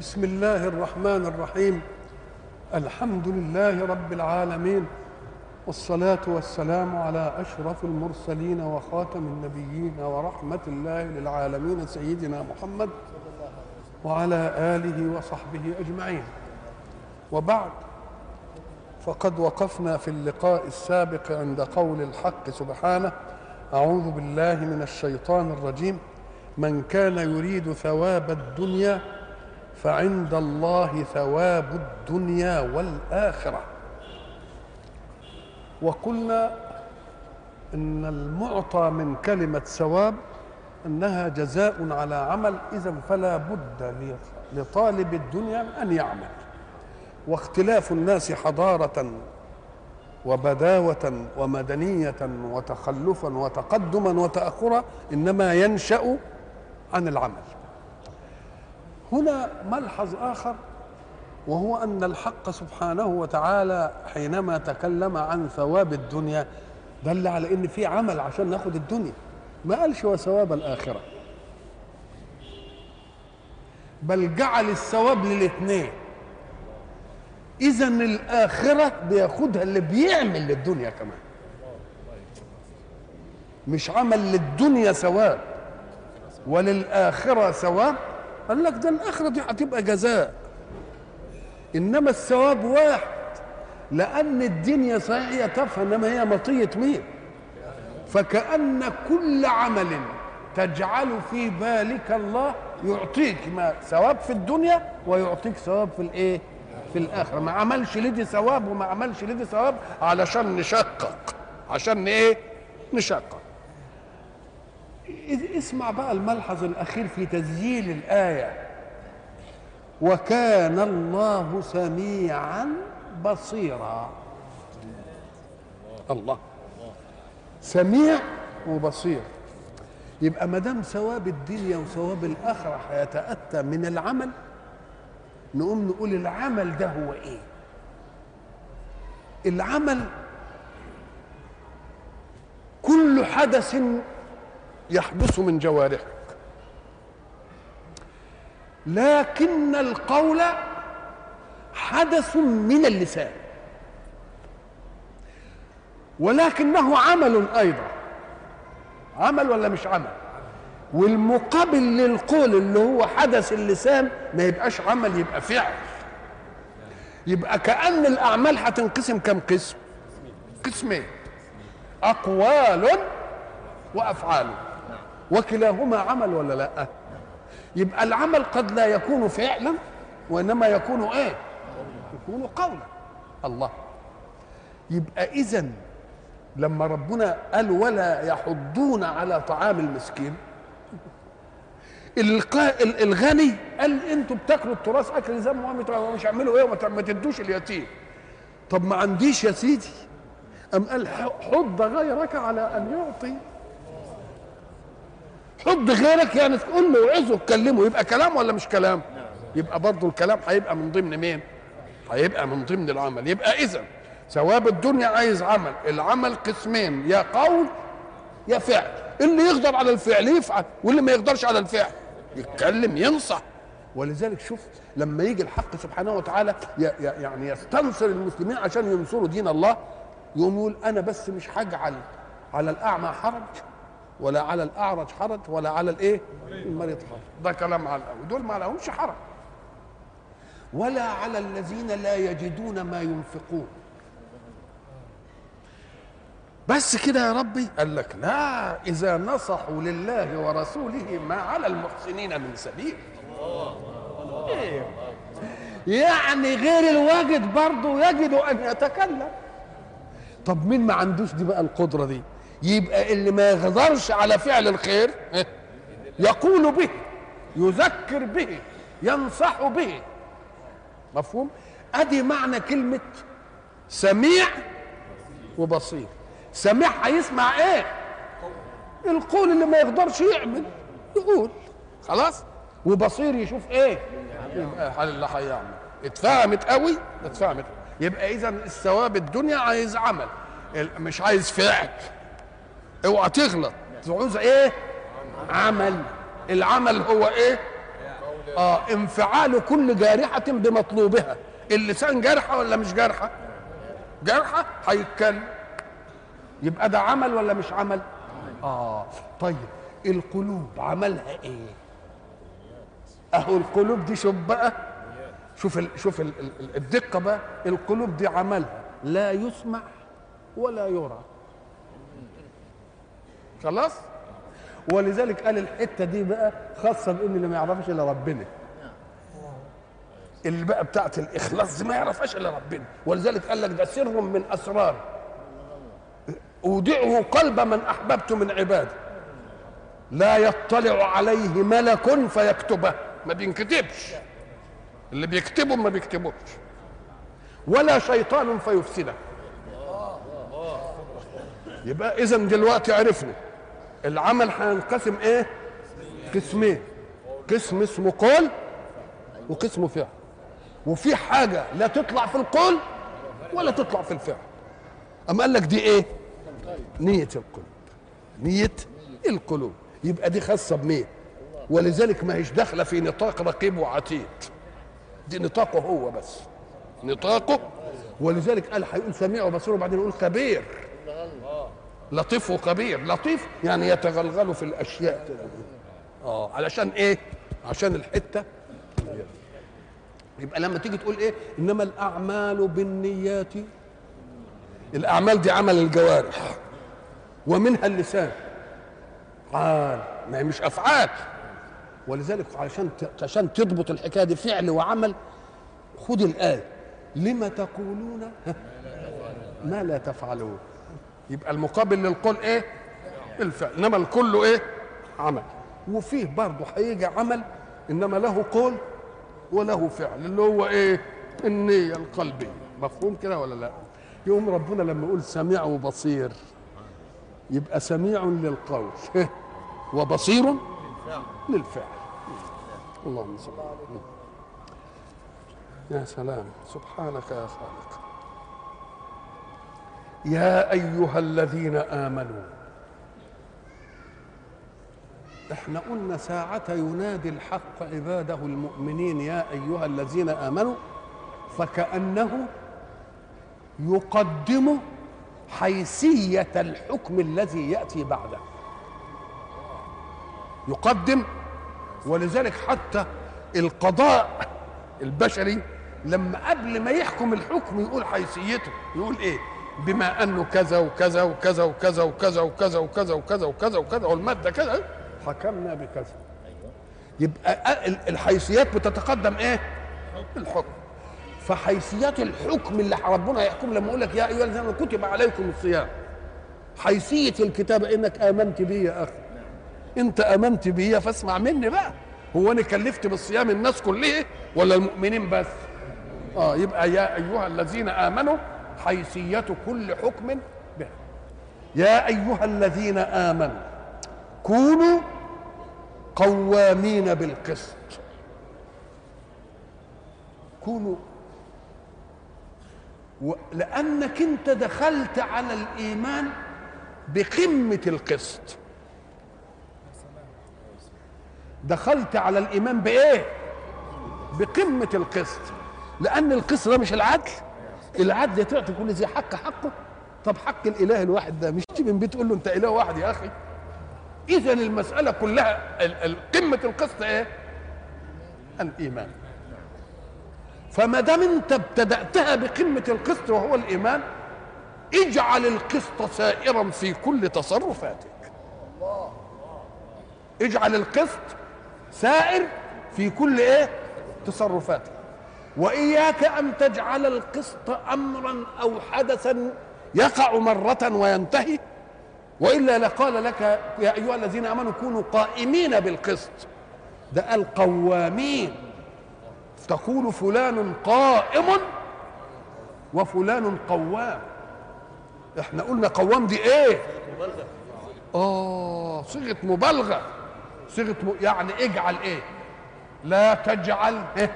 بسم الله الرحمن الرحيم. الحمد لله رب العالمين والصلاة والسلام على أشرف المرسلين وخاتم النبيين ورحمة الله للعالمين سيدنا محمد وعلى آله وصحبه أجمعين. وبعد فقد وقفنا في اللقاء السابق عند قول الحق سبحانه أعوذ بالله من الشيطان الرجيم. من كان يريد ثواب الدنيا فعند الله ثواب الدنيا والآخرة. وقلنا إن المعطى من كلمة ثواب أنها جزاء على عمل إذا فلا بد لطالب الدنيا أن يعمل. واختلاف الناس حضارة وبداوة ومدنية وتخلفا وتقدما وتأخرا إنما ينشأ عن العمل. هنا ملحظ آخر وهو أن الحق سبحانه وتعالى حينما تكلم عن ثواب الدنيا دل على إن في عمل عشان ناخد الدنيا. ما قالش وثواب الآخرة؟ بل جعل الثواب للاثنين إذا الآخرة بياخدها اللي بيعمل للدنيا كمان. مش عمل للدنيا ثواب وللآخرة ثواب. قال لك ده الآخرة دي هتبقى جزاء. إنما الثواب واحد. لأن الدنيا صحيح هي إنما هي مطية مين. فكأن كل عمل تجعل في بالك الله يعطيك ما ثواب في الدنيا ويعطيك ثواب في الإيه؟ في الآخرة. ما عملش لدي ثواب وما عملش لدي ثواب علشان نشقق. عشان إيه؟ نشقق. اسمع بقى الملحظ الأخير في تسجيل الآية. وكان الله سميعا بصيرا. الله. سميع وبصير. يبقى ما دام ثواب الدنيا وثواب الآخرة هيتأتى من العمل نقوم نقول العمل ده هو إيه؟ العمل كل حدث يحدث من جوارحك. لكن القول حدث من اللسان. ولكنه عمل أيضا. عمل ولا مش عمل؟ والمقابل للقول اللي هو حدث اللسان ما يبقاش عمل يبقى فعل. يبقى كأن الأعمال هتنقسم كم قسم؟ قسمين. أقوال وأفعال. وكلاهما عمل ولا لا؟ يبقى العمل قد لا يكون فعلا وإنما يكون إيه؟ يكون قولا. الله. يبقى إذن لما ربنا قال ولا يحضون على طعام المسكين الغني قال أنتوا بتاكلوا التراث أكل زي ما مش اعملوا إيه؟ وما تدوش اليتيم. طب ما عنديش يا سيدي. أم قال حض غيرك على أن يعطي حض غيرك يعني تقول له وعظه تكلمه يبقى كلام ولا مش كلام؟ يبقى برضه الكلام هيبقى من ضمن مين؟ هيبقى من ضمن العمل. يبقى اذا ثواب الدنيا عايز عمل. العمل قسمين يا قول يا فعل. اللي يقدر على الفعل يفعل واللي ما يقدرش على الفعل يتكلم ينصح. ولذلك شوف لما يجي الحق سبحانه وتعالى يعني يستنصر المسلمين عشان ينصروا دين الله يقوم يقول أنا بس مش هجعل على الأعمى حرج. ولا على الأعرج حرج ولا على الإيه؟ المريض حرج. ده كلام على الأول دول ما لهمش حرج. ولا على الذين لا يجدون ما ينفقون. بس كده يا ربي. قال لك لا إذا نصحوا لله ورسوله ما على المحسنين من سبيل. إيه؟ يعني غير الواجد برضه يجد أن يتكلم. طب مين ما عندوش دي بقى القدرة دي؟ يبقى اللي ما يقدرش على فعل الخير يقول به يذكر به ينصح به. مفهوم؟ أدي معنى كلمة سميع وبصير. سميع هيسمع إيه؟ القول اللي ما يقدرش يعمل يقول. خلاص؟ وبصير يشوف إيه؟ يبقى اللي هيعمل؟ اتفهمت قوي؟ اتفهمت. يبقى اذا الثواب الدنيا عايز عمل مش عايز فعل. اوعى تغلط. عاوز إيه؟ عمل. العمل هو إيه؟ آه انفعال كل جارحة بمطلوبها. اللسان جارحة ولا مش جارحة؟ جارحة؟ هيتكلم. يبقى ده عمل ولا مش عمل؟ آه طيب. القلوب عملها إيه؟ اهو القلوب دي شوف بقى. شوف ال شوف ال ال الدقة بقى. القلوب دي عملها. لا يسمع ولا يرى. خلاص؟ ولذلك قال الحتة دي بقى خاصة بان اللي ما يعرفش إلا ربنا. اللي بقى بتاعت الإخلاص دي ما يعرفهاش إلا ربنا. ولذلك قال لك ده سر من أسرار. أودعه قلب من أحببت من عبادي لا يطلع عليه ملك فيكتبه. ما بينكتبش. اللي بيكتبه ما بيكتبوش. ولا شيطان فيفسده. يبقى اذا دلوقتي عرفنا العمل هينقسم إيه؟ قسمين. قسم اسمه قول وقسم فعل. وفي حاجة لا تطلع في القول ولا تطلع في الفعل. أما قال لك دي إيه؟ نية القلوب. نية القلوب. يبقى دي خاصة بمين؟ ولذلك ما هيش داخلة في نطاق رقيب وعتيد. دي نطاقه هو بس. نطاقه. ولذلك قال هيقول سميع وبصير وبعدين يقول خبير. لطيف وخبير لطيف. يعني يتغلغل في الأشياء آه علشان إيه؟ عشان الحتة. يبقى لما تيجي تقول إيه؟ إنما الأعمال بالنيات. الأعمال دي عمل الجوارح. ومنها اللسان. قال ما هي مش أفعال. ولذلك عشان عشان تضبط الحكاية دي فعل وعمل خد الآية. لما تقولون؟ ما لا تفعلون. يبقى المقابل للقول إيه؟ الفعل إنما الكل إيه؟ عمل. وفيه برضه هيجي عمل إنما له قول وله فعل اللي هو إيه؟ النية القلبية. مفهوم كده ولا لا؟ يقوم ربنا لما يقول سميع وبصير. يبقى سميع للقول. وبصير للفعل. اللهم صل يا سلام. سبحانك يا خالق. يا أيها الذين آمنوا إحنا قلنا ساعة ينادي الحق عباده المؤمنين يا أيها الذين آمنوا فكأنه يقدم حيثية الحكم الذي يأتي بعده. يقدم ولذلك حتى القضاء البشري لما قبل ما يحكم الحكم يقول حيثيته يقول إيه؟ بما أنه كذا وكذا وكذا وكذا وكذا وكذا وكذا وكذا وكذا وكذا والمادة كذا. حكمنا بكذا. يبقى الحيثيات بتتقدم إيه؟ الحكم. فحيثيات الحكم اللي ربنا يحكم لما يقول لك يا أيها الذين كتب عليكم الصيام. حيثية الكتابه إنك آمنت بي يا أخي. أنت آمنت بي فاسمع مني بقى. هو أنا كلفت بالصيام الناس كلها ولا المؤمنين بس؟ آه يبقى يا أيها الذين آمنوا حيثيه كل حكم به. يا أيها الذين آمنوا كونوا قوامين بالقسط. كونوا. لأنك انت دخلت على الإيمان بقمة القسط. دخلت على الإيمان بإيه؟ بقمة القسط. لأن القسط ده مش العدل. العدل تعطي كل ذي حق حقه؟ طب حق الإله الواحد ده مش من بيت تقول له أنت إله واحد يا أخي؟ إذا المسألة كلها قمة القسط إيه؟ الإيمان. فما دام أنت ابتدأتها بقمة القسط وهو الإيمان اجعل القسط سائرا في كل تصرفاتك. اجعل القسط سائر في كل إيه؟ تصرفاتك. وإياك أن تجعل القسط امرا أو حدثا يقع مرة وينتهي. وإلا لقال لك يا أيها الذين آمنوا كونوا قائمين بالقسط. ده قال قوامين تقول فلان قائم وفلان قوام. إحنا قلنا قوام دي إيه؟ آه صيغة مبالغة. صيغة م... يعني اجعل إيه؟ لا تجعل إيه؟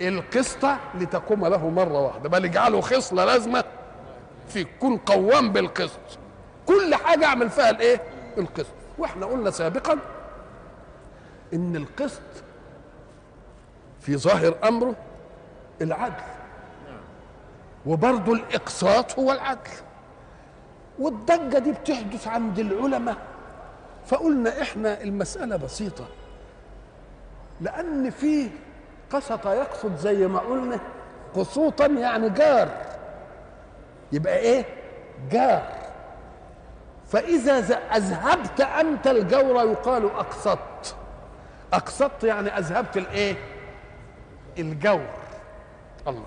القسط لتقوم له مرة واحدة. بل اجعله خصلة لازمة في كن قوام بالقسط. كل حاجة اعمل فيها الايه؟ القسط. وإحنا قلنا سابقا إن القسط في ظاهر أمره العدل. وبرضه الإقساط هو العدل. والضجة دي بتحدث عند العلماء. فقلنا إحنا المسألة بسيطة. لأن في قسط يقصد زي ما قلنا قسوطا يعني جار. يبقى إيه؟ جار. فإذا أذهبت أنت الجور يقال أقسطت. أقسطت يعني أذهبت الإيه؟ الجور. الله.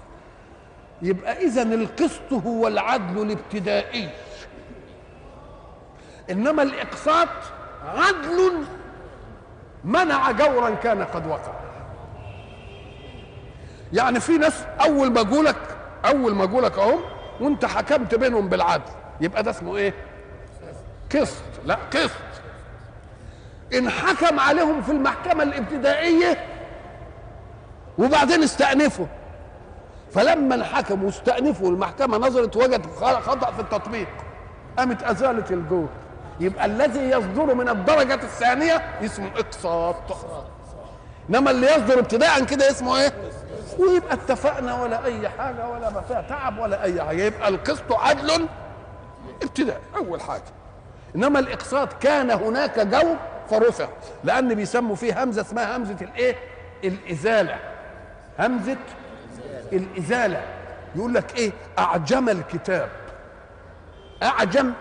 يبقى إذا القسط هو العدل الابتدائي. إنما الإقساط عدل منع جورا كان قد وقع. يعني في ناس أول ما اقولك أول ما اقولك أهو وأنت حكمت بينهم بالعدل. يبقى ده اسمه إيه؟ قسط. لا قسط. إن حكم عليهم في المحكمة الابتدائية وبعدين استأنفوا. فلما انحكموا واستأنفوا المحكمة نظرت وجدت خطأ في التطبيق. قامت أزالت الجور يبقى الذي يصدر من الدرجة الثانية اسمه إقساط. إنما اللي يصدر ابتداء كده اسمه إيه؟ ويبقى اتفقنا ولا أي حاجة ولا ما فيها تعب ولا أي حاجة. يبقى القسط عدل ابتداء أول حاجة. إنما الإقساط كان هناك جو فرفع لأن بيسموا فيه همزة اسمها همزة الإيه؟ الإزالة. همزة الإزالة. يقول لك إيه؟ أعجم الكتاب. أعجم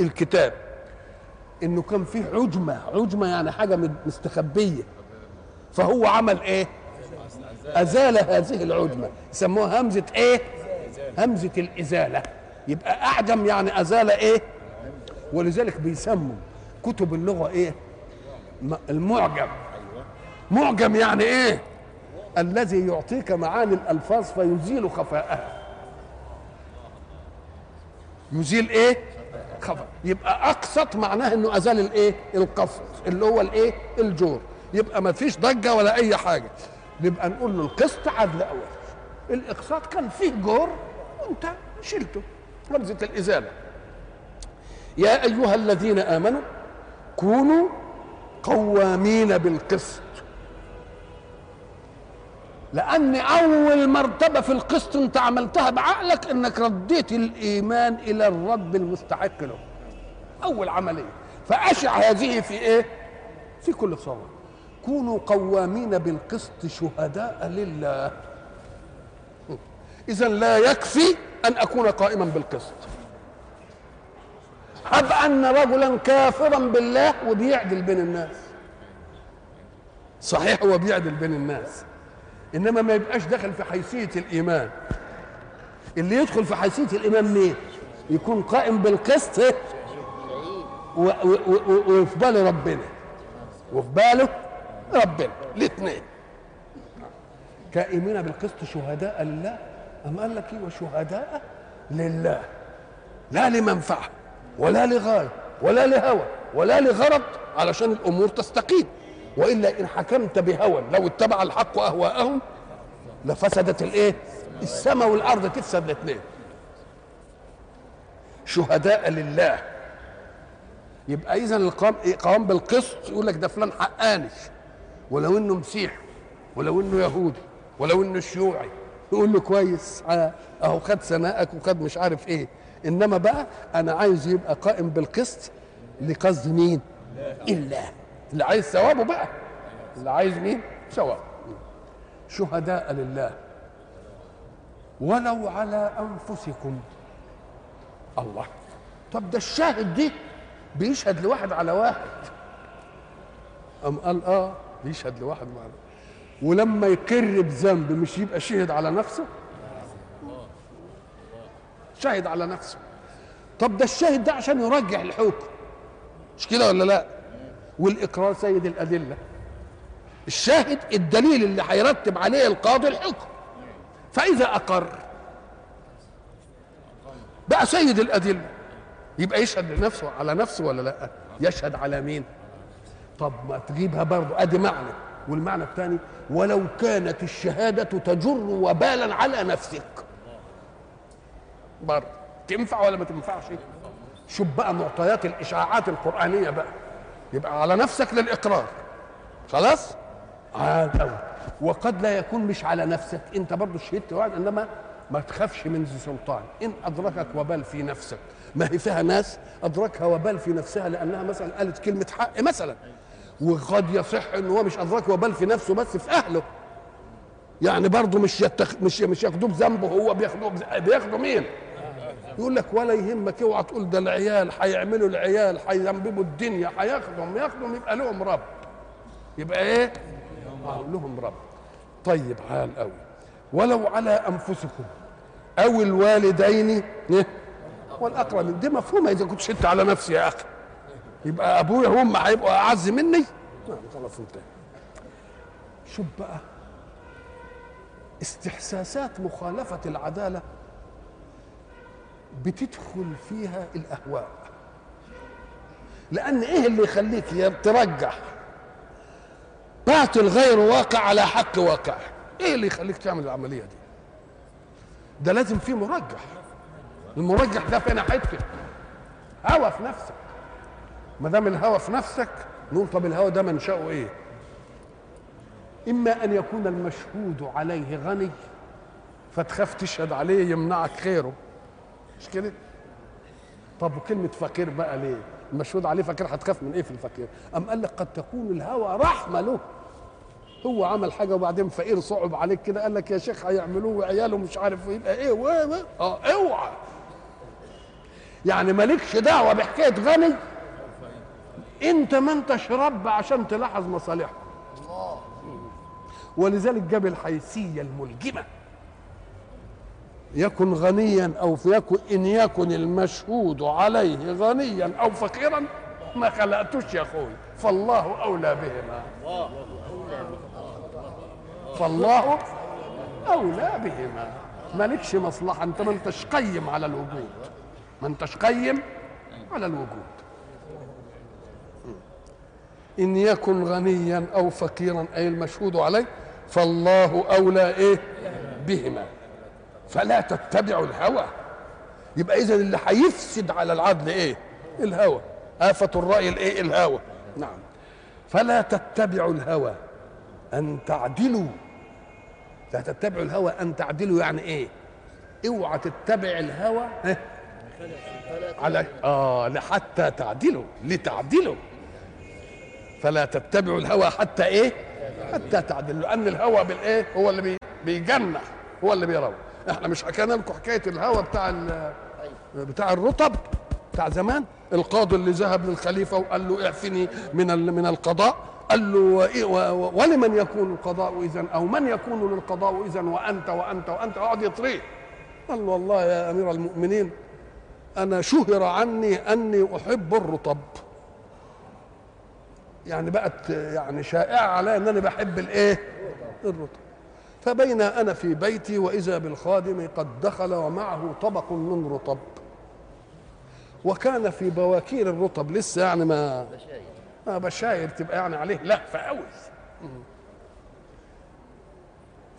الكتاب. إنه كان فيه عجمة عجمة يعني حاجة مد- مستخبية. فهو عمل إيه؟ أزال هذه العجمة. يسموها همزة إيه؟ همزة الإزالة. يبقى أعجم يعني أزال إيه؟ ولذلك بيسموا كتب اللغة إيه؟ المعجم. معجم يعني إيه؟ الذي يعطيك معاني الألفاظ فيزيل خفاءها. يزيل إيه؟ خفاء. يبقى اقسط معناه إنه أزال الإيه؟ القسط اللي هو الإيه؟ الجور. يبقى ما فيش ضجة ولا أي حاجة. نبقى نقول له القسط عدل أول. الإقساط كان فيه جور وانت شلته. همزه الإزالة. يا أيها الذين آمنوا كونوا قوامين بالقسط. لأن أول مرتبه في القسط انت عملتها بعقلك إنك رديت الإيمان إلى الرب المستحق له. أول عملية. فأشع هذه في إيه؟ في كل صوره كونوا قوامين بالقسط شهداء لله. اذا لا يكفي أن أكون قائما بالقسط. هب أن رجلا كافرا بالله وبيعدل بين الناس. صحيح هو بيعدل بين الناس. إنما ما يبقاش داخل في حيثية الإيمان. اللي يدخل في حيثية الإيمان مين يكون قائم بالقسط وفي باله ربنا. وفي باله ربنا الاثنين. كائمين بالقسط شهداء لله؟ أم قال لك إيه وشهداء لله؟ لا لمنفعة ولا لغاية ولا لهوى ولا لغرض علشان الأمور تستقيم. وإلا إن حكمت بهوى لو اتبع الحق أهواءهم لفسدت الإيه؟ السماء والأرض تفسد الاثنين. شهداء لله. يبقى اذا القام قام بالقسط يقول لك ده فلان حقاني. ولو إنه مسيحي ولو إنه يهودي ولو إنه شيوعي. يقول له كويس آه، أهو خد سنائك وخد مش عارف إيه. إنما بقى أنا عايز يبقى قائم بالقسط لقصد مين؟ الله. اللي عايز ثوابه بقى. اللي عايز مين؟ ثواب شهداء لله. ولو على أنفسكم. الله. طب ده الشاهد دي. بيشهد لواحد على واحد. أم قال آه. بيشهد لواحد مع ولما يقر بذنب مش يبقى شهد على نفسه؟ شهد على نفسه. طب ده الشاهد ده عشان يرجح الحكم. مش كده ولا لا؟ والإقرار سيد الأدلة. الشاهد الدليل اللي هيرتب عليه القاضي الحكم. فإذا أقر بقى سيد الأدلة. يبقى يشهد لنفسه على نفسه ولا لا؟ يشهد على مين؟ طب ما تجيبها برضه. أدي معنى والمعنى الثاني ولو كانت الشهادة تجر وبالا على نفسك. برضه. تنفع ولا ما تنفعش؟ شوف بقى معطيات الإشاعات القرآنية بقى. يبقى على نفسك للإقرار. خلاص؟ عاد أوي. وقد لا يكون مش على نفسك. أنت برضه شهدت واحد إنما ما تخافش من ذي سلطان. إن أدركك وبال في نفسك. ما هي فيها ناس أدركها وبال في نفسها لأنها مثلا قالت كلمة حق مثلا. وقد يصح إن هو مش ادرك وبال في نفسه بس في أهله يعني برضه مش يتخ... مش مش ياخدوه بذنبه هو بياخدوه بز... بياخدوا مين؟ يقول لك ولا يهمك اوعى تقول ده العيال هيعملوا العيال هيذنبوا الدنيا هياخدهم ياخدهم يبقى لهم رب يبقى إيه؟ لهم رب طيب حال قوي ولو على أنفسكم أو الوالدين إيه؟ والأقربين دي مفهومة إذا كنت شدت على نفسي يا أخي يبقى أبويا هم هيبقوا أعز مني؟ نعم خلاص انتهى شوف بقى استحساسات مخالفة العدالة بتدخل فيها الأهواء. لأن إيه اللي يخليك يا ترجح باطل غير واقع على حق واقع. إيه اللي يخليك تعمل العملية دي؟ ده لازم فيه مرجح. المرجح ده فين حتة هوى في نفسك. ما دام الهوى في نفسك نقول طب الهوى ده منشأه إيه؟ إما أن يكون المشهود عليه غني فتخاف تشهد عليه يمنعك خيره. مش كده؟ طب وكلمة فقير بقى ليه؟ المشهود عليه فقير هتخاف من إيه في الفقير؟ أم قال لك قد تكون الهوى رحمة له؟ هو عمل حاجة وبعدين فقير صعب عليك كده قال لك يا شيخ هيعملوه وعياله مش عارف يبقى إيه؟ و و آه أوعى. يعني مالكش دعوة بحكاية غني؟ انت ما انتش رب عشان تلاحظ مصالحه ولذلك جاب الحيثية الملجمة. يكن غنيا أو يكن إن يكن المشهود عليه غنيا أو فقيرا ما خلقتوش يا أخوي. فالله أولى بهما. فالله أولى بهما. مالكش مصلحة. أنت ما انتش قيم على الوجود. ما انتش قيم على الوجود. إن يكن غنيا أو فقيرا أي المشهود عليه فالله أولى إيه؟ بهما. فلا تتبعوا الهوى. يبقى إذا اللي هيفسد على العدل إيه؟ الهوى. آفة الرأي الإيه؟ الهوى. نعم. فلا تتبعوا الهوى. أن تعدلوا. لا تتبعوا الهوى. أن تعدلوا يعني إيه؟ أوعى تتبع الهوى؟ على آه لحتى تعدلوا. لتعدلوا. فلا تتبعوا الهوى حتى إيه؟ حتى تعدلوا لأن الهوى بالإيه؟ هو اللي بي بيجنح هو اللي بيروي إحنا مش حكينا لكم حكاية الهوى بتاع بتاع الرطب بتاع زمان؟ القاضي اللي ذهب للخليفة وقال له اعفني من من القضاء قال له ولمن يكون القضاء إذا؟ أو من يكون للقضاء إذا؟ وانت وانت وأنت. قعد يطريه. قال له والله يا أمير المؤمنين أنا شهر عني أني أحب الرطب. يعني بقت يعني شائعة علي إن أنا بحب الإيه؟ الرطب. فبين أنا في بيتي وإذا بالخادم قد دخل ومعه طبق من رطب. وكان في بواكير الرطب لسه يعني ما ما بشاير تبقى يعني عليه لهفة قوي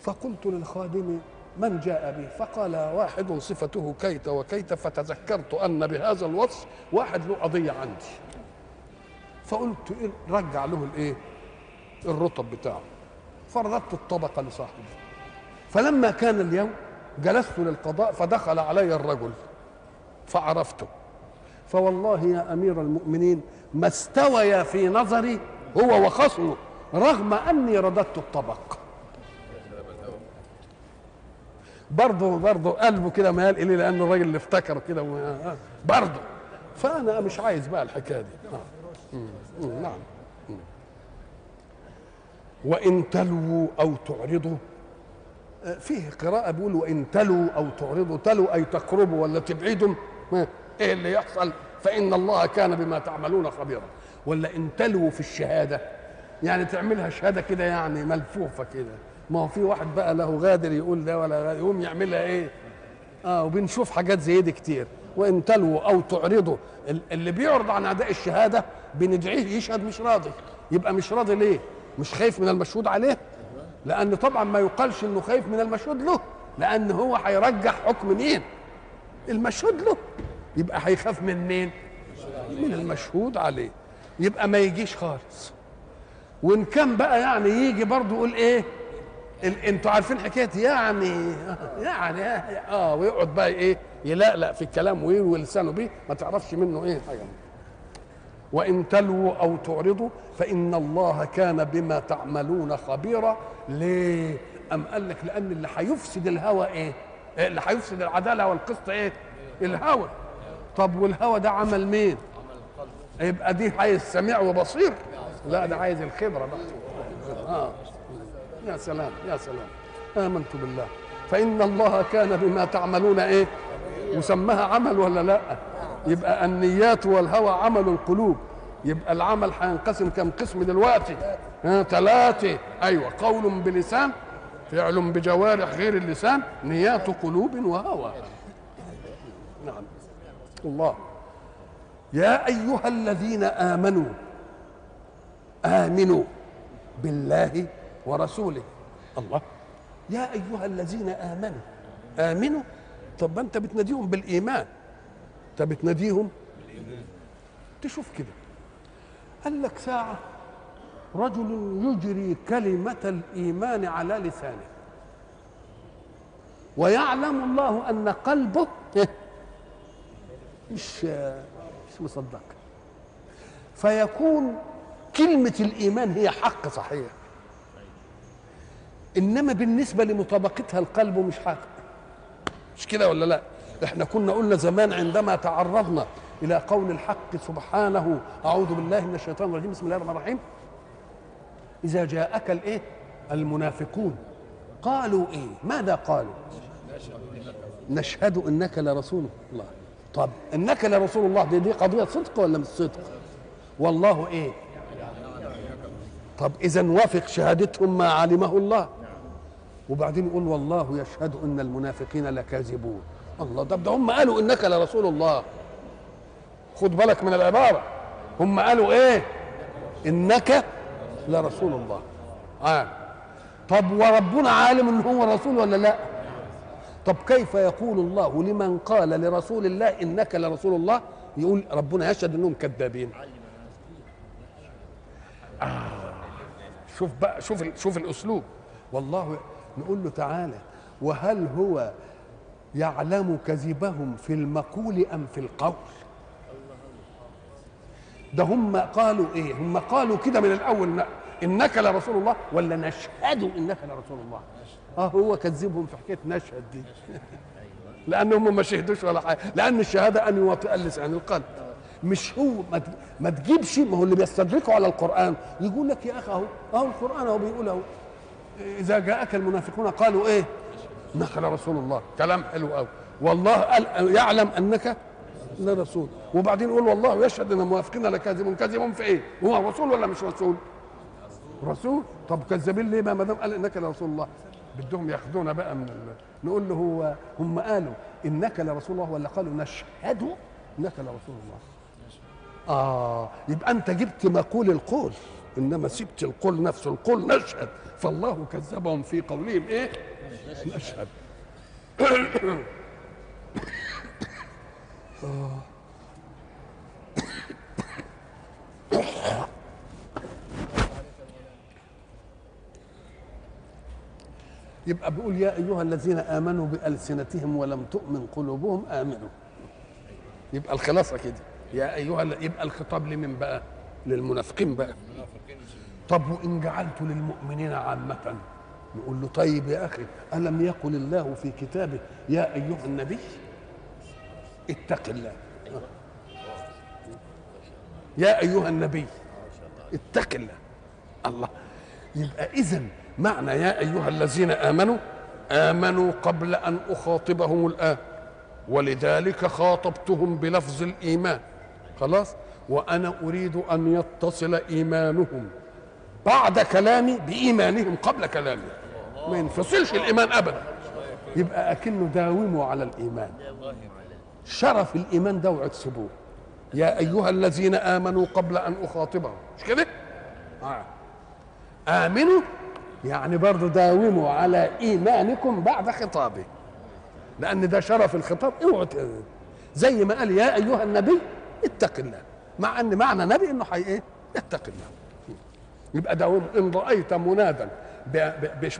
فقلت للخادم من جاء به فقال واحد صفته كيت وكيت فتذكرت أن بهذا الوصف واحد له قضيه عندي. فقلت إيه رجع له الإيه؟ الرطب بتاعه. فرددت الطبق لصاحبه فلما كان اليوم جلست للقضاء فدخل علي الرجل. فعرفته. فوالله يا أمير المؤمنين ما استوي في نظري هو وخصمه رغم أني رددت الطبق. برضه برضه قلبه كده مال الي لأن الراجل اللي افتكر كده. برضه. فأنا مش عايز بقى الحكاية دي. نعم. وإن تلووا أو تعرضوا آه، فيه قراءة بيقول وإن تلوا أو تعرضوا تلوا أي تقربوا ولا تبعدوا إيه اللي يحصل؟ فإن الله كان بما تعملون خبيرا. ولا إن تلوا في الشهادة يعني تعملها شهادة كده يعني ملفوفة كده. ما هو في واحد بقى له غادر يقول ده ولا يقوم يعملها إيه؟ آه وبنشوف حاجات زي دي كتير. وإن تلوا أو تعرضوا ال- اللي بيعرض عن أداء الشهادة بندعيه يشهد مش راضي. يبقى مش راضي ليه؟ مش خايف من المشهود عليه؟ لأن طبعا ما يقالش إنه خايف من المشهود له لأن هو هيرجح حكم مين؟ المشهود له. يبقى هيخاف من مين؟ من المشهود عليه. يبقى ما يجيش خالص. وإن كان بقى يعني يجي برضه يقول إيه؟ أنتوا عارفين حكاية يعني يعني آه ويقعد بقى إيه؟ يلقلق في الكلام ويروي لسانه بيه ما تعرفش منه إيه. حاجة وإن تلووا أو تعرضوا فإن الله كان بما تعملون خبيرا. ليه؟ أم قال لك لأن اللي هيفسد الهوى إيه؟ إيه اللي هيفسد العدالة والقسط إيه؟ الهوى. طب والهوى ده عمل مين؟ يبقى دي عايز سميع وبصير. لا ده عايز الخبرة بقى. آه. يا سلام يا سلام. آمنت بالله. فإن الله كان بما تعملون إيه؟ وسماها عمل ولا لأ؟ يبقى النيات والهوى عمل القلوب. يبقى العمل هينقسم كم قسم دلوقتي؟ ها ثلاثة. أيوة قول بلسان فعل بجوارح غير اللسان نيات قلوب وهوى. نعم. الله. يا أيها الذين آمنوا آمنوا بالله ورسوله. الله. يا أيها الذين آمنوا آمنوا. طب أنت بتناديهم بالإيمان. انت بتناديهم؟ تشوف كده. قال لك ساعة رجل يجري كلمة الإيمان على لسانه. ويعلم الله أن قلبه مش مش مصدق. فيكون كلمة الإيمان هي حق صحيح. إنما بالنسبة لمطابقتها القلب مش حق. مش كده ولا لا؟ إحنا كنا قلنا زمان عندما تعرضنا إلى قول الحق سبحانه أعوذ بالله من الشيطان الرجيم بسم الله الرحمن الرحيم. إذا جاءك الإيه؟ المنافقون. قالوا إيه؟ ماذا قالوا؟ نشهد إنك لرسول الله. طب إنك لرسول الله دي, دي قضية صدق ولا مش صدق؟ والله إيه؟ طب إذا وافق شهادتهم ما علمه الله. وبعدين يقول والله يشهد إن المنافقين لكاذبون. الله طب ده هم قالوا إنك لرسول الله. خد بالك من العبارة. هم قالوا إيه؟ إنك لرسول الله. آه. طب وربنا عالم إن هو رسول ولا لا؟ طب كيف يقول الله لمن قال لرسول الله إنك لرسول الله؟ يقول ربنا يشهد إنهم كذابين. شوف بقى شوف شوف الأسلوب. والله نقول له تعالى وهل هو يعلم كذبهم في المقول أم في القول. ده هم قالوا إيه؟ هم قالوا كده من الأول ن- إنك لرسول الله ولا نشهد إنك لرسول الله؟ آه هو كذبهم في حكاية نشهد دي. لأن هم ما شهدوش ولا حاجة. لأن الشهادة أن يواطئ اللسان القلب. مش هو ما تجيبش ما هو اللي بيستدركوا على القرآن. يقول لك يا أخي أهو أهو القرآن أهو بيقول أهو. إذا جاءك المنافقون قالوا إيه؟ انك لرسول الله. كلام حلو قوي. والله قال يعلم أنك لرسول. وبعدين يقول والله يشهد إن المنافقين لكاذبون كاذبون في إيه؟ هو رسول ولا مش رسول؟ رسول. طب كذابين ليه ما دام قال إنك لرسول الله. بدهم ياخذونا بقى من ال... نقول له هو هم قالوا إنك لرسول الله ولا قالوا نشهد إنك لرسول الله؟ آه يبقى أنت جبت مقول القول. إنما سبت القول نفسه. القول نشهد. فالله كذبهم في قولهم إيه؟ نشهد. يبقى بيقول يا أيها الذين آمنوا بألسنتهم ولم تؤمن قلوبهم آمنوا. يبقى الخلاصة كده. يا أيها يبقى الخطاب لمن بقى؟ للمنافقين بقى. طب وإن جعلت للمؤمنين عامة؟ نقول له طيب يا أخي ألم يقل الله في كتابه يا أيها النبي؟ اتق الله. يا أيها النبي اتق الله. الله. يبقى اذا معنى يا أيها الذين آمنوا آمنوا قبل أن أخاطبهم الآن. ولذلك خاطبتهم بلفظ الإيمان. خلاص؟ وأنا أريد أن يتصل إيمانهم. بعد كلامي بإيمانهم قبل كلامي. ما ينفصلش الإيمان ابدا. يبقى أكنه داوموا على الإيمان. شرف الإيمان ده اوعوا تسيبوه يا أيها الذين آمنوا قبل أن أخاطبهم. مش كده؟ آه. آمنوا. يعني برضه داوموا على إيمانكم بعد خطابه. لأن ده شرف الخطاب. اوعوا زي ما قال يا أيها النبي اتق الله. مع أن معنى نبي إنه حي إيه اتق الله. يبقى داوم إن رأيت منادا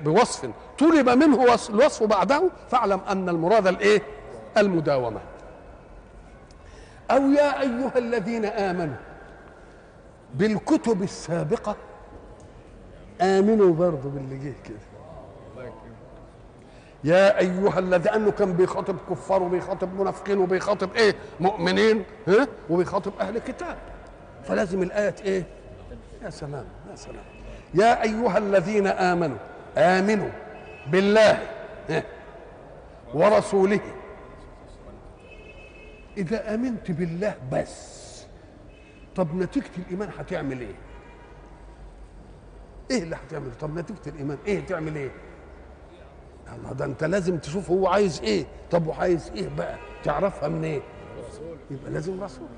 بوصف طلب منه وص- الوصف بعده فاعلم أن المراد الإيه؟ المداومة. أو يا أيها الذين آمنوا بالكتب السابقة آمنوا برضه باللي جه كده. يا أيها الذين انه كان بيخاطب كفار وبيخاطب منافقين وبيخاطب إيه؟ مؤمنين ها؟ وبيخاطب أهل كتاب. فلازم الآية إيه؟ يا سلام يا سلام. يا أيها الذين آمنوا آمنوا بالله ورسوله. إذا آمنت بالله بس طب نتيجة الإيمان هتعمل إيه؟ إيه اللي هتعمل طب نتيجة الإيمان إيه تعمل إيه؟ الله ده أنت لازم تشوف هو عايز إيه. طب وعايز إيه بقى؟ تعرفها من إيه يبقى لازم رسول.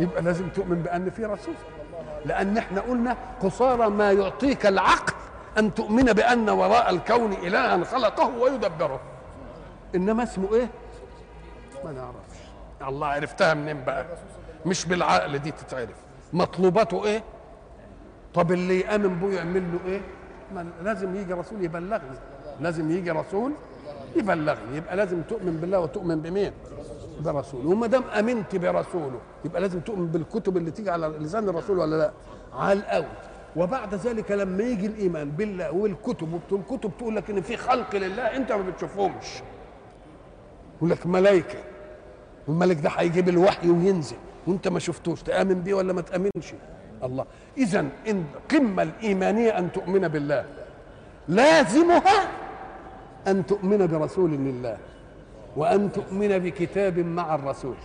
يبقى لازم تؤمن بأن في رسول. لأن إحنا قلنا قصارى ما يعطيك العقل ان تؤمن بان وراء الكون إلها خلقه ويدبره. إنما اسمه إيه؟ ما نعرفش. الله عرفتها منين بقى؟ مش بالعقل دي تتعرف. مطلوباته إيه؟ طب اللي يأمن بيه يعمل له إيه؟ ما لازم يجي رسول يبلغني. لازم يجي رسول يبلغني. يبقى لازم تؤمن بالله وتؤمن بمين؟ برسوله وما دام آمنت برسوله يبقى لازم تؤمن بالكتب اللي تيجي على لسان الرسول ولا لا؟ على الأول. وبعد ذلك لما يجي الإيمان بالله والكتب والكتب تقول لك إن في خلق لله أنت ما بتشوفهمش. يقول لك ملائكه والملك ده هيجيب الوحي وينزل. وأنت ما شفتوش تآمن بيه ولا ما تآمنش؟ الله. اذا إن القمه الإيمانية أن تؤمن بالله. لازمها أن تؤمن برسول لله. وأن تؤمن بكتاب مع الرسول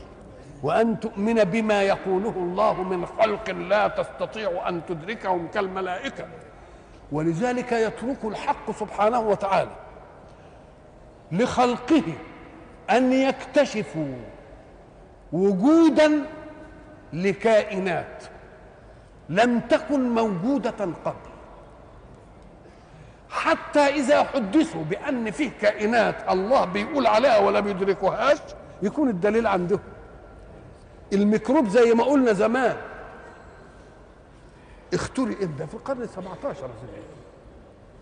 وأن تؤمن بما يقوله الله من خلق لا تستطيع أن تدركهم كالملائكة. ولذلك يترك الحق سبحانه وتعالى لخلقه أن يكتشفوا وجودا لكائنات لم تكن موجودة قبل. حتى إذا حدثوا بأن فيه كائنات الله بيقول عليها ولا بيدركوهاش يكون الدليل عندهم الميكروب زي ما قلنا زمان. اخترع إمتى في القرن 17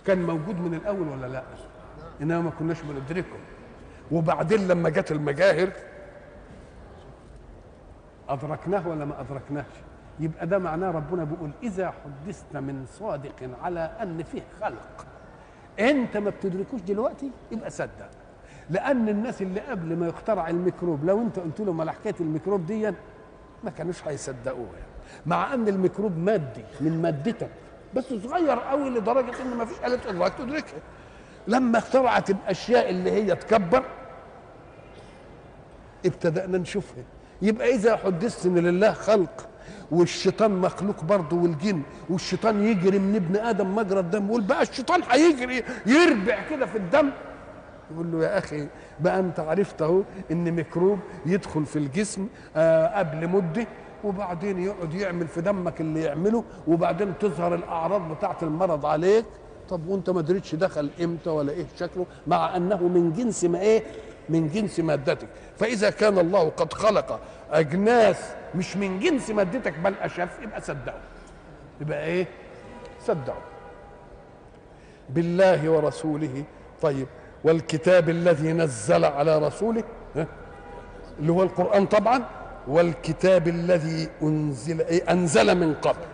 كان موجود من الأول ولا لأ؟ إنما ما كناش بندركه. وبعدين لما جت المجاهر أدركناه ولا ما أدركناهش يبقى ده معناه ربنا بيقول إذا حدثت من صادق على أن فيه خلق. أنت ما بتدركوش دلوقتي؟ يبقى صدق. لأن الناس اللي قبل ما يخترع الميكروب لو أنت قلت لهم على حكاية الميكروب دي ما كانوش هيصدقوها مع أن الميكروب مادي من مادتك بس صغير قوي لدرجة أن ما فيش آلة إدراك تدركها. لما اخترعت الأشياء اللي هي تكبر ابتدأنا نشوفها. يبقى إذا حدثت إن لله خلق والشيطان مخلوق برضه والجن والشيطان يجري من ابن آدم مجرى الدم يقول بقى الشيطان هيجري يربع كده في الدم. يقول له يا أخي بقى أنت عرفت أهو إن ميكروب يدخل في الجسم آه قبل مدة وبعدين يقعد يعمل في دمك اللي يعمله وبعدين تظهر الأعراض بتاعة المرض عليك. طب وأنت ما دريتش دخل إمتى ولا إيه شكله؟ مع أنه من جنس ما إيه؟ من جنس مادتك. فإذا كان الله قد خلق أجناس مش من جنس مادتك بل اشف يبقى صدقوا يبقى إيه؟ صدقوا بالله ورسوله. طيب والكتاب الذي نزل على رسوله؟ اللي هو القرآن طبعا. والكتاب الذي أنزل إيه أنزل من قبل.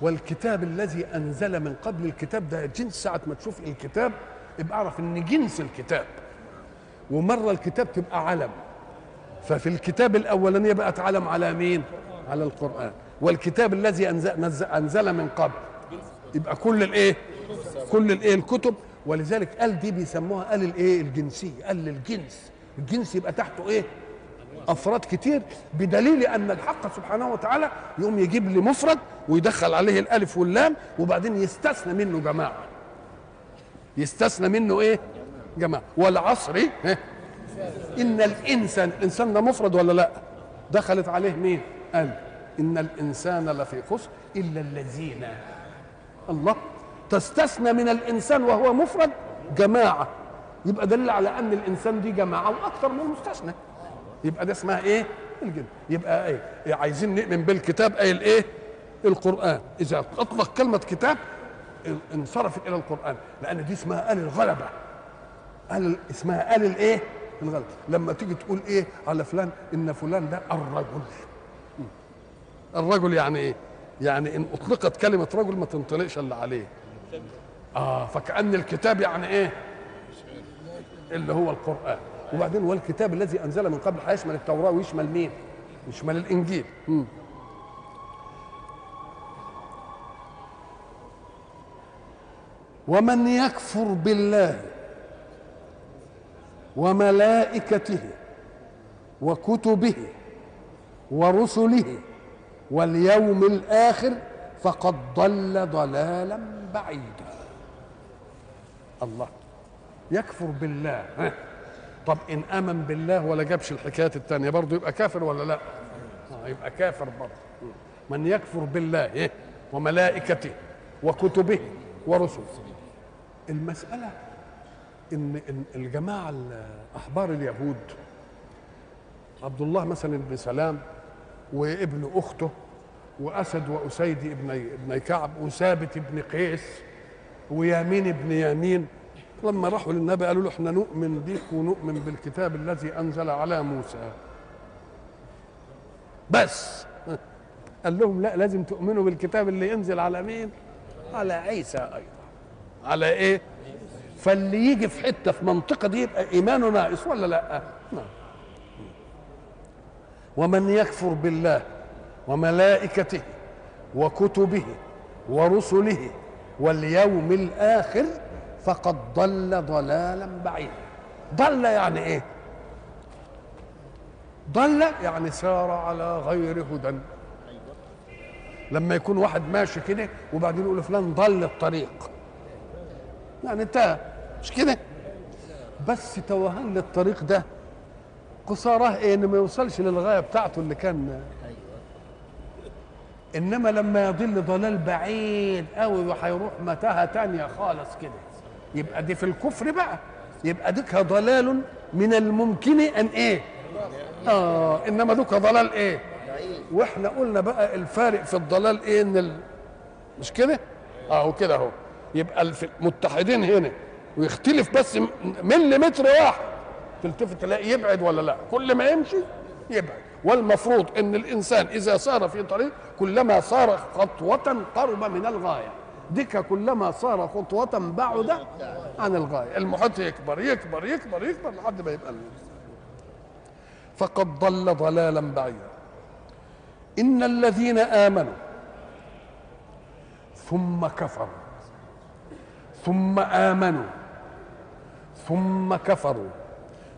والكتاب الذي أنزل من قبل الكتاب ده جنس ساعة ما تشوف الكتاب يبقى أعرف إن جنس الكتاب ومره الكتاب تبقى علم. ففي الكتاب الاولانيه بقت علم على مين؟ على القرآن. والكتاب الذي انزل, نزل أنزل من قبل. يبقى كل الإيه؟ كل الإيه؟ الكتب. ولذلك قال دي بيسموها قال الإيه؟ الجنسية. قال للجنس. الجنس يبقى تحته إيه؟ أفراد كتير. بدليل أن الحق سبحانه وتعالى يقوم يجيب لي مفرد ويدخل عليه الألف واللام وبعدين يستثنى منه جماعة. يستثنى منه إيه؟ جماعة والعصر؟ إن الإنسان الإنسان ده مفرد ولا لا؟ دخلت عليه مين؟ قال إن الإنسان لفي خسر إلا الذين الله تستثنى من الإنسان وهو مفرد؟ جماعة. يبقى دليل على أن الإنسان دي جماعة وأكثر من مستثنى يبقى ده اسمها إيه؟ الجن. يبقى إيه, إيه عايزين نؤمن بالكتاب اي الايه القرآن. إذا أطلق كلمة كتاب انصرفت إلى القرآن لأن دي اسمها آل الغلبة. ال اسمها ال الايه الغلبه لما تيجي تقول إيه؟ على فلان إن فلان ده الرجل. الرجل يعني إيه؟ يعني إن أطلقت كلمة رجل ما تنطلقش إلا عليه. آه فكأن الكتاب يعني إيه؟ اللي هو القرآن. وبعدين والكتاب الذي أنزل من قبل هيشمل التوراة ويشمل مين؟ يشمل الإنجيل. ومن يكفر بالله وملائكته وكتبه ورسله واليوم الآخر فقد ضل ضلالا بعيدا الله يكفر بالله. طب إن آمن بالله ولا جابش الحكايات التانية برضه يبقى كافر ولا لا آه يبقى كافر برضه من يكفر بالله إيه؟ وملائكته وكتبه ورسله المسألة إن الجماعة أحبار اليهود عبد الله مثلا بن سلام وابن أخته وأسد وأسيد ابن ابن كعب وثابت ابن قيس ويامين ابن يامين لما راحوا للنبي قالوا له إحنا نؤمن بك ونؤمن بالكتاب الذي أنزل على موسى. بس. قال لهم لا لازم تؤمنوا بالكتاب اللي ينزل على مين؟ على عيسى أيضا. على إيه؟ فاللي يجي في حتة في منطقة دي يبقى إيمانه ناقص ولا لأ؟ نعم. ومن يكفر بالله وملائكته وكتبه ورسله واليوم الآخر فقد ضل ضلالا بعيدا. ضل يعني إيه؟ ضل يعني سار على غير هدى. لما يكون واحد ماشي كده وبعدين يقول فلان ضل الطريق. يعني انتهى مش كده؟ بس توهان للطريق ده. قصاراه إيه؟ إنه ما يوصلش للغاية بتاعته اللي كان إنما لما يضل ضلال بعيد قوي وهيروح متاهة تانية خالص كده. يبقى دي في الكفر بقى. يبقى ديك ضلال من الممكن أن إيه؟ آه إنما دوك ضلال إيه؟ وإحنا قلنا بقى الفارق في الضلال إيه؟ إن ال... مش كده؟ اهو كده أهو. يبقى المتحدين هنا. ويختلف بس مليمتر واحد. تلتفت تلاقي يبعد ولا لا؟ كل ما يمشي يبعد. والمفروض إن الإنسان إذا سار في طريق كلما صار خطوة قرب من الغاية. ديك كلما صار خطوة بعد عن الغاية. المحيط يكبر يكبر يكبر يكبر لحد ما يبقى فقد ضل ضلالا بعيدا. إن الذين آمنوا ثم كفروا ثم آمنوا ثم كفروا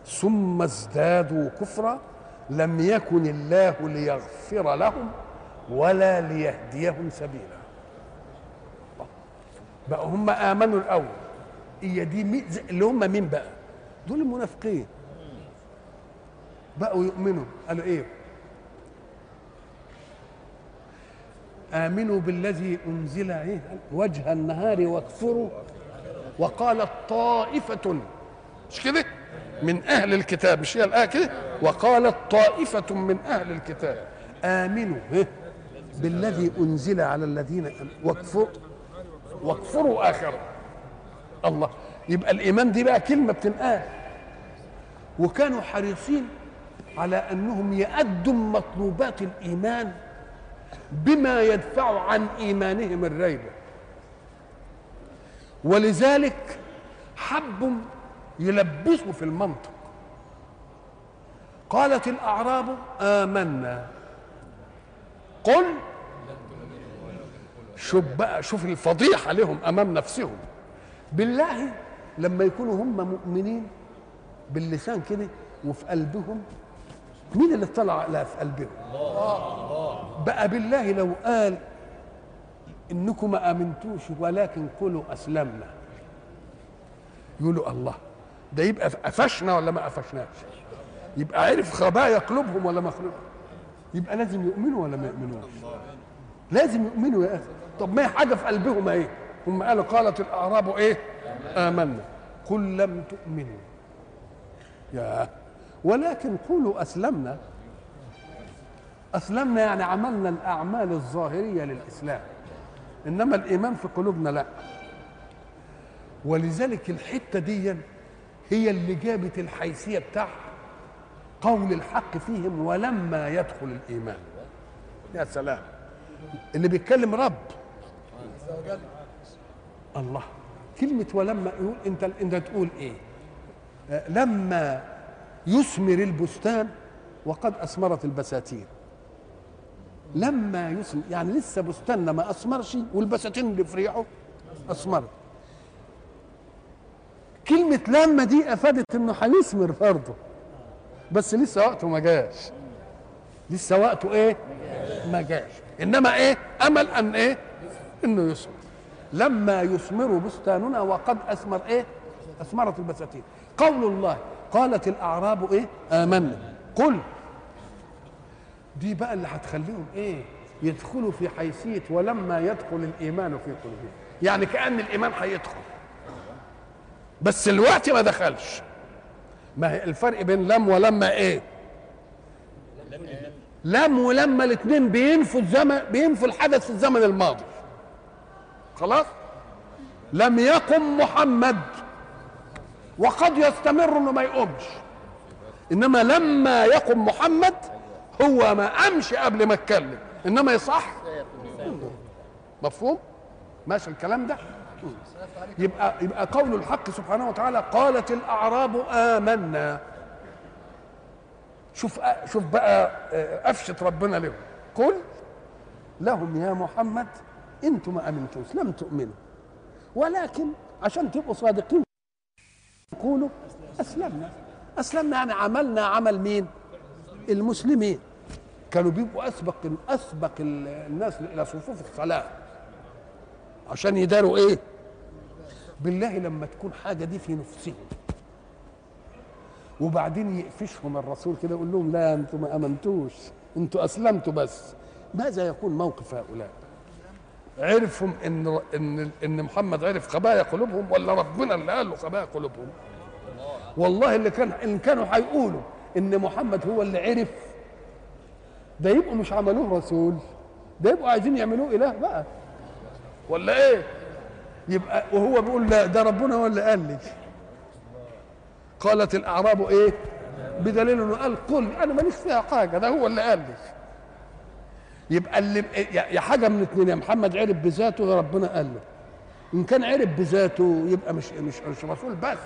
ثم ازدادوا كفرا لم يكن الله ليغفر لهم ولا ليهديهم سبيلا. بقى هم آمنوا الأول. هي دي مي... اللي هم مين بقى؟ دول المنافقين. بقوا يؤمنوا. قالوا إيه؟ آمنوا بالذي أنزل إيه وجه النهار واكفروا. وقالت طائفة مش كده؟ من أهل الكتاب مش هي الآية كده؟ وقالت طائفة من أهل الكتاب آمنوا؟ بالذي أنزل على الذين واكفروا واكفروا آخره. الله يبقى الإيمان دي بقى كلمة بتنقال. وكانوا حريصين على أنهم يأدوا مطلوبات الإيمان بما يدفع عن إيمانهم الريبه ولذلك حبوا يلبسوا في المنطق. قالت الأعراب آمنا. قل شوف بقى شوف الفضيحة لهم أمام نفسهم. بالله لما يكونوا هم مؤمنين باللسان كده وفي قلبهم مين اللي اطلع على في قلبهم؟ بقى بالله لو قال إنكم ما آمنتوش ولكن قولوا أسلمنا. يقولوا الله. ده يبقى قفشنا ولا ما قفشناش؟ يبقى عرف خبايا قلوبهم ولا ما يبقى لازم يؤمنوا ولا ما يؤمنوش؟ لازم يؤمنوا يا أخي. طب ما هي حاجة في قلبهم إيه؟ هم قالوا قالت الأعراب إيه؟ آمنا. قل لم تؤمنوا. يا ولكن قولوا أسلمنا. أسلمنا يعني عملنا الأعمال الظاهرية للإسلام. إنما الإيمان في قلوبنا لا. ولذلك الحتة دي هي اللي جابت الحيثية بتاع قول الحق فيهم ولما يدخل الإيمان. يا سلام. اللي بيتكلم رب. الله. كلمة ولما يقول انت انت تقول؟ آه، لما يثمر البستان وقد أثمرت البساتين. لما يثمر يعني لسه بستاننا ما أثمرش والبساتين اللي في ريحه أثمرت. كلمة لما دي أفادت إنه هيثمر برضه بس لسه وقته ما جاش لسه وقته إيه؟ ما جاش إنما إيه؟ أمل أن إيه؟ إنه يثمر لما يثمر بستاننا وقد أثمر إيه؟ أثمرت البساتين قول الله قالت الأعراب إيه؟ آمنا قل دي بقى اللي هتخليهم إيه؟ يدخلوا في حيثيه ولما يدخل الإيمان في قلوبهم يعني كأن الإيمان هيدخل بس الوقت ما دخلش. ما هي الفرق بين لم ولما إيه؟ لم ولما الاثنين بينفوا الزمن بينفوا الحدث في الزمن الماضي. خلاص؟ لم يقم محمد. وقد يستمر إنه ما يقومش. إنما لما يقم محمد هو ما قامش قبل ما اتكلم إنما يصح؟ مفهوم؟ ماشي الكلام ده؟ يبقى يبقى قول الحق سبحانه وتعالى قالت الأعراب آمنا. شوف شوف بقى افشة ربنا لهم. قل لهم يا محمد أنتم ما امنتوش لم تؤمنوا. ولكن عشان تبقوا صادقين قولوا أسلمنا. أسلمنا يعني عملنا عمل مين؟ المسلمين. كانوا بيبقوا أسبق أسبق الناس إلى صفوف الصلاة. عشان يداروا إيه؟ بالله لما تكون حاجة دي في نفسهم وبعدين يقفشهم الرسول كده يقول لهم لا أنتم ما أمنتوش أنتم أسلمتوا بس. ماذا يكون موقف هؤلاء؟ عرفهم إن إن إن محمد عرف خبايا قلوبهم ولا ربنا اللي قال له خبايا قلوبهم؟ والله اللي كان ان كانوا هيقولوا إن محمد هو اللي عرف. ده يبقوا مش عملوه رسول ده يبقوا عايزين يعملوه إله بقى. ولا إيه؟ يبقى وهو بيقول لا ده ربنا هو اللي قال لي. قالت الأعراب إيه؟ بدليل إنه قال قل أنا ماليش فيها حاجة ده هو اللي قال لي. يبقى اللي يا حاجة من اثنين يا محمد عرف بذاته يا ربنا قال له. إن كان عرف بذاته يبقى مش مش مش رسول بس.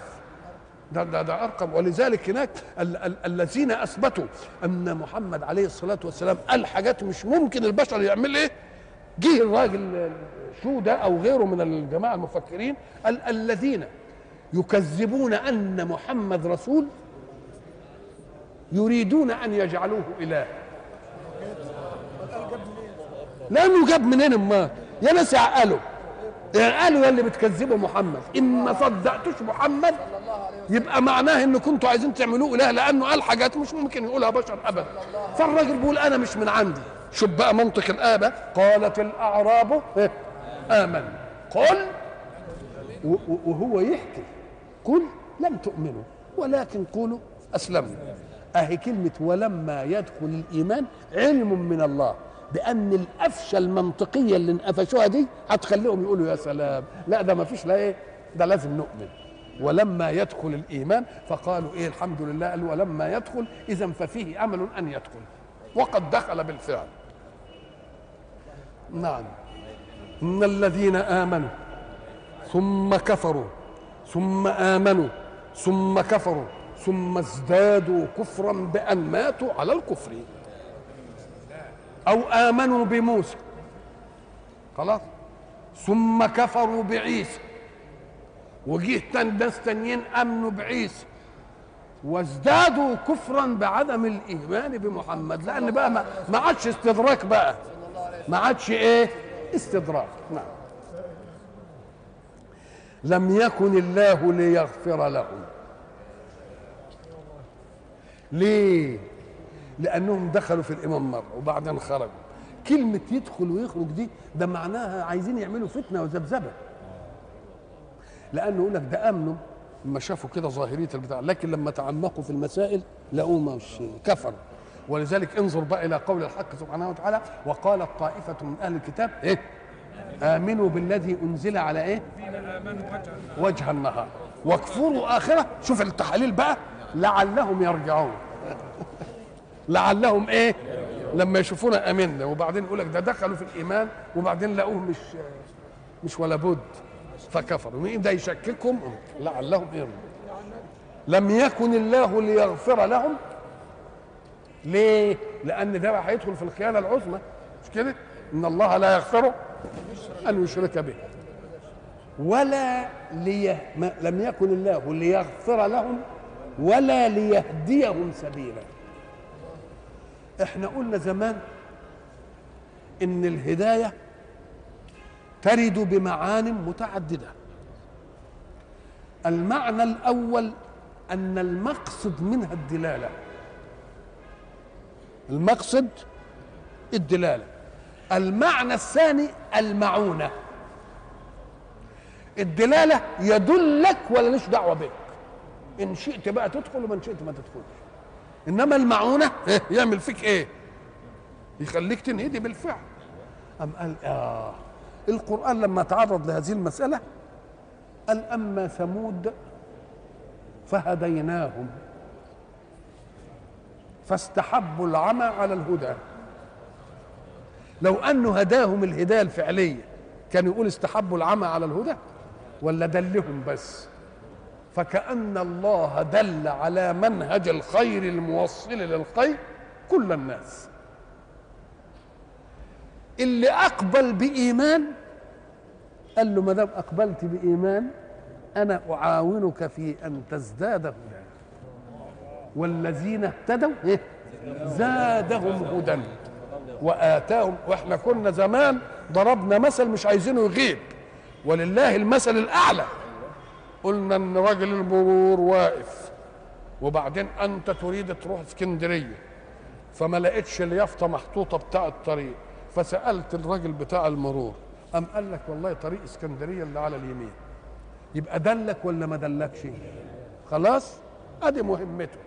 ده ده ده أرقم. ولذلك هناك ال ال الذين أثبتوا أن محمد عليه الصلاة والسلام قال حاجات مش ممكن البشر يعمل إيه؟ جه الراجل شو ده أو غيره من الجماعة المفكرين قال الذين يكذبون أن محمد رسول يريدون أن يجعلوه إله. لأنه جاب منين ما. يا ناس عقلوا قالوا يا اللي بتكذبوا محمد. إن ما صدقتوش محمد يبقى معناه ان كنتوا عايزين تعملوه إله لأنه قال حاجات مش ممكن يقولها بشر ابدا. فالراجل بيقول أنا مش من عندي. شوف بقى منطق الآبة. قالت الأعراب آمن. قل وهو يحكي. قل لم تؤمنوا ولكن قولوا أسلمنا أهي كلمة ولما يدخل الإيمان علم من الله بأن القفشة المنطقية اللي انقفشوها دي هتخليهم يقولوا يا سلام. لا ده ما فيش لا إيه؟ ده لازم نؤمن. ولما يدخل الإيمان فقالوا إيه؟ الحمد لله. قال ولما يدخل إذا ففيه أمل أن يدخل. وقد دخل بالفعل. نعم. إن الذين آمنوا ثم كفروا ثم آمنوا ثم كفروا ثم ازدادوا كفرا بأن ماتوا على الكفر. أو آمنوا بموسى. خلاص. ثم كفروا بعيسى. وجيه ناس تانيين أمنوا بعيسى. وازدادوا كفرا بعدم الإيمان بمحمد. لأن بقى ما عادش استدراك بقى. ما عادش إيه؟ استدراك. نعم. لم يكن الله ليغفر لهم. ليه؟ لأنهم دخلوا في الإمام مرة وبعدين خرجوا. كلمة يدخل ويخرج دي ده معناها عايزين يعملوا فتنة وذبذبة. لأنه يقول لك ده امنوا لما شافوا كده ظاهرية البتاع. لكن لما تعمقوا في المسائل لقوا مش كفروا. ولذلك انظر بقى إلى قول الحق سبحانه وتعالى وقالت طائفه من أهل الكتاب إيه؟ آمنوا بالذي أنزل على إيه؟ وجه النهار. واكفروا آخرة. شوف التحاليل بقى. لعلهم يرجعون. لعلهم إيه؟ لما يشوفونا آمنا. وبعدين يقول لك ده دخلوا في الإيمان وبعدين لقوه مش مش ولا بد. فكفروا. مين ده يشككهم لعلهم يرجعون. لم يكن الله ليغفر لهم. ليه؟ لأن ده هيدخل في الخيانة العظمى. مش كده؟ إن الله لا يغفر أن يشرك به. ولا لي... ما... لم يكن الله ليغفر لهم ولا ليهديهم سبيلا. إحنا قلنا زمان إن الهداية ترد بمعان متعددة. المعنى الأول أن المقصد منها الدلالة. المقصد الدلالة. المعنى الثاني المعونة. الدلالة يدلك ولا ليش دعوة بك؟ إن شئت بقى تدخل ومن شئت ما تدخلش. إنما المعونة إيه؟ يعمل فيك إيه؟ يخليك تنهدي بالفعل. أم قال آه. القرآن لما تعرض لهذه المسألة قال أما ثمود فهديناهم فاستحبوا العمى على الهدى. لو انه هداهم الهداية الفعلية كان يقول استحبوا العمى على الهدى ولا دلهم بس؟ فكأن الله دل على منهج الخير الموصل للخير كل الناس. اللي أقبل بإيمان قال له ما دام أقبلت بإيمان أنا أعاونك في أن تزداد هدى والذين اهتدوا إيه؟ زادهم هدى وآتاهم. وإحنا كنا زمان ضربنا مثل مش عايزينه يغيب. ولله المثل الأعلى. قلنا إن راجل المرور واقف. وبعدين أنت تريد تروح اسكندرية. فما لقيتش اليافطة محطوطة بتاع الطريق. فسألت الراجل بتاع المرور قام قال لك والله طريق اسكندرية اللي على اليمين يبقى دلك ولا ما دلكش؟ خلاص أدي مهمته.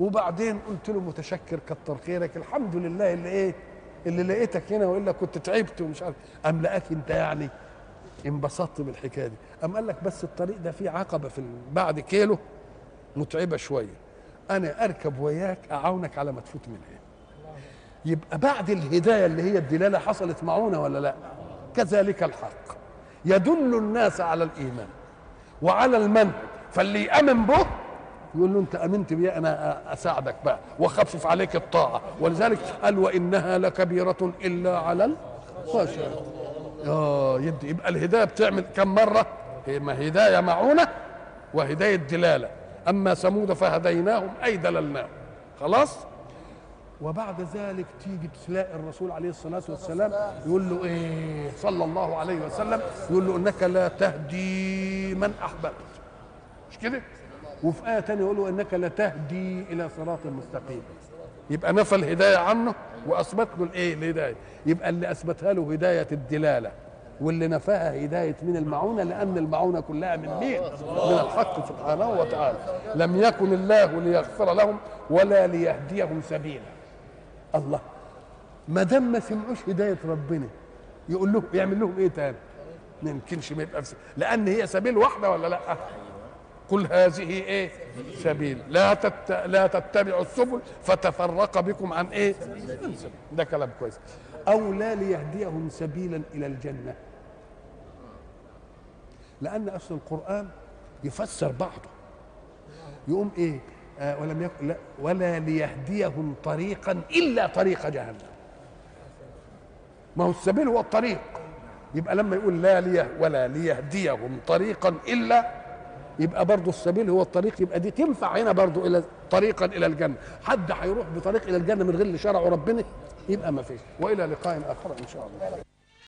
وبعدين قلت له متشكر كتر خيرك الحمد لله اللي إيه اللي لقيتك هنا وإلا كنت تعبت ومش عارف. قام لقاك أنت يعني انبسطت بالحكاية دي. قام قال لك بس الطريق ده فيه عقبة في بعد كيلو متعبة شوية. أنا أركب وياك أعاونك على ما تفوت منها. يبقى بعد الهداية اللي هي الدلالة حصلت معونه ولا لا؟ كذلك الحق. يدل الناس على الإيمان وعلى المنهج. فاللي يأمن به يقول له أنت أمنت بي أنا أساعدك بقى واخفف عليك الطاعة. ولذلك قال وإنها لكبيرة إلا على الخاشعين آه يدي يبقى الهداية بتعمل كم مرة؟ ما هداية معونة وهداية دلالة. أما ثمود فهديناهم اي دللناهم خلاص؟ وبعد ذلك تيجي تلاقي الرسول عليه الصلاة والسلام يقول له إيه؟ صلى الله عليه وسلم يقول له إنك لا تهدي من أحببت. مش كده؟ وفي آية ثانية يقول له إنك لا تهدي إلى صراط مستقيم. يبقى نفى الهداية عنه وأثبت له الإيه؟ الهداية. يبقى اللي أثبتها له هداية الدلالة واللي نفاها هداية من المعونة لأن المعونة كلها من مين؟ من الحق سبحانه وتعالى. لم يكن الله ليغفر لهم ولا ليهديهم سبيلا. الله. ما دام ما سمعوش هداية ربنا يقول لهم يعمل لهم إيه تاني؟ ما يمكنش ما يبقى لأن هي سبيل واحدة ولا لأ؟ قل هذه إيه؟ سبيل. لا تت... لا تتبعوا السبل فتفرق بكم عن إيه؟ ده كلام كويس. أو لا ليهديهم سبيلا إلى الجنة. لأن أصل القرآن يفسر بعضه. يقوم إيه؟ ولم يكن لا ولا ليهديهم طريقا إلا طريق جهنم. ما هو السبيل هو الطريق. يبقى لما يقول لا ليه ولا ليهديهم طريقا إلا يبقى برضه السبيل هو الطريق يبقى دي تنفع هنا برضه إلى طريقا إلى الجنة. حد هيروح بطريق إلى الجنة من غير اللي شرعه ربنا؟ يبقى ما فيش. وإلى لقاء آخر إن شاء الله.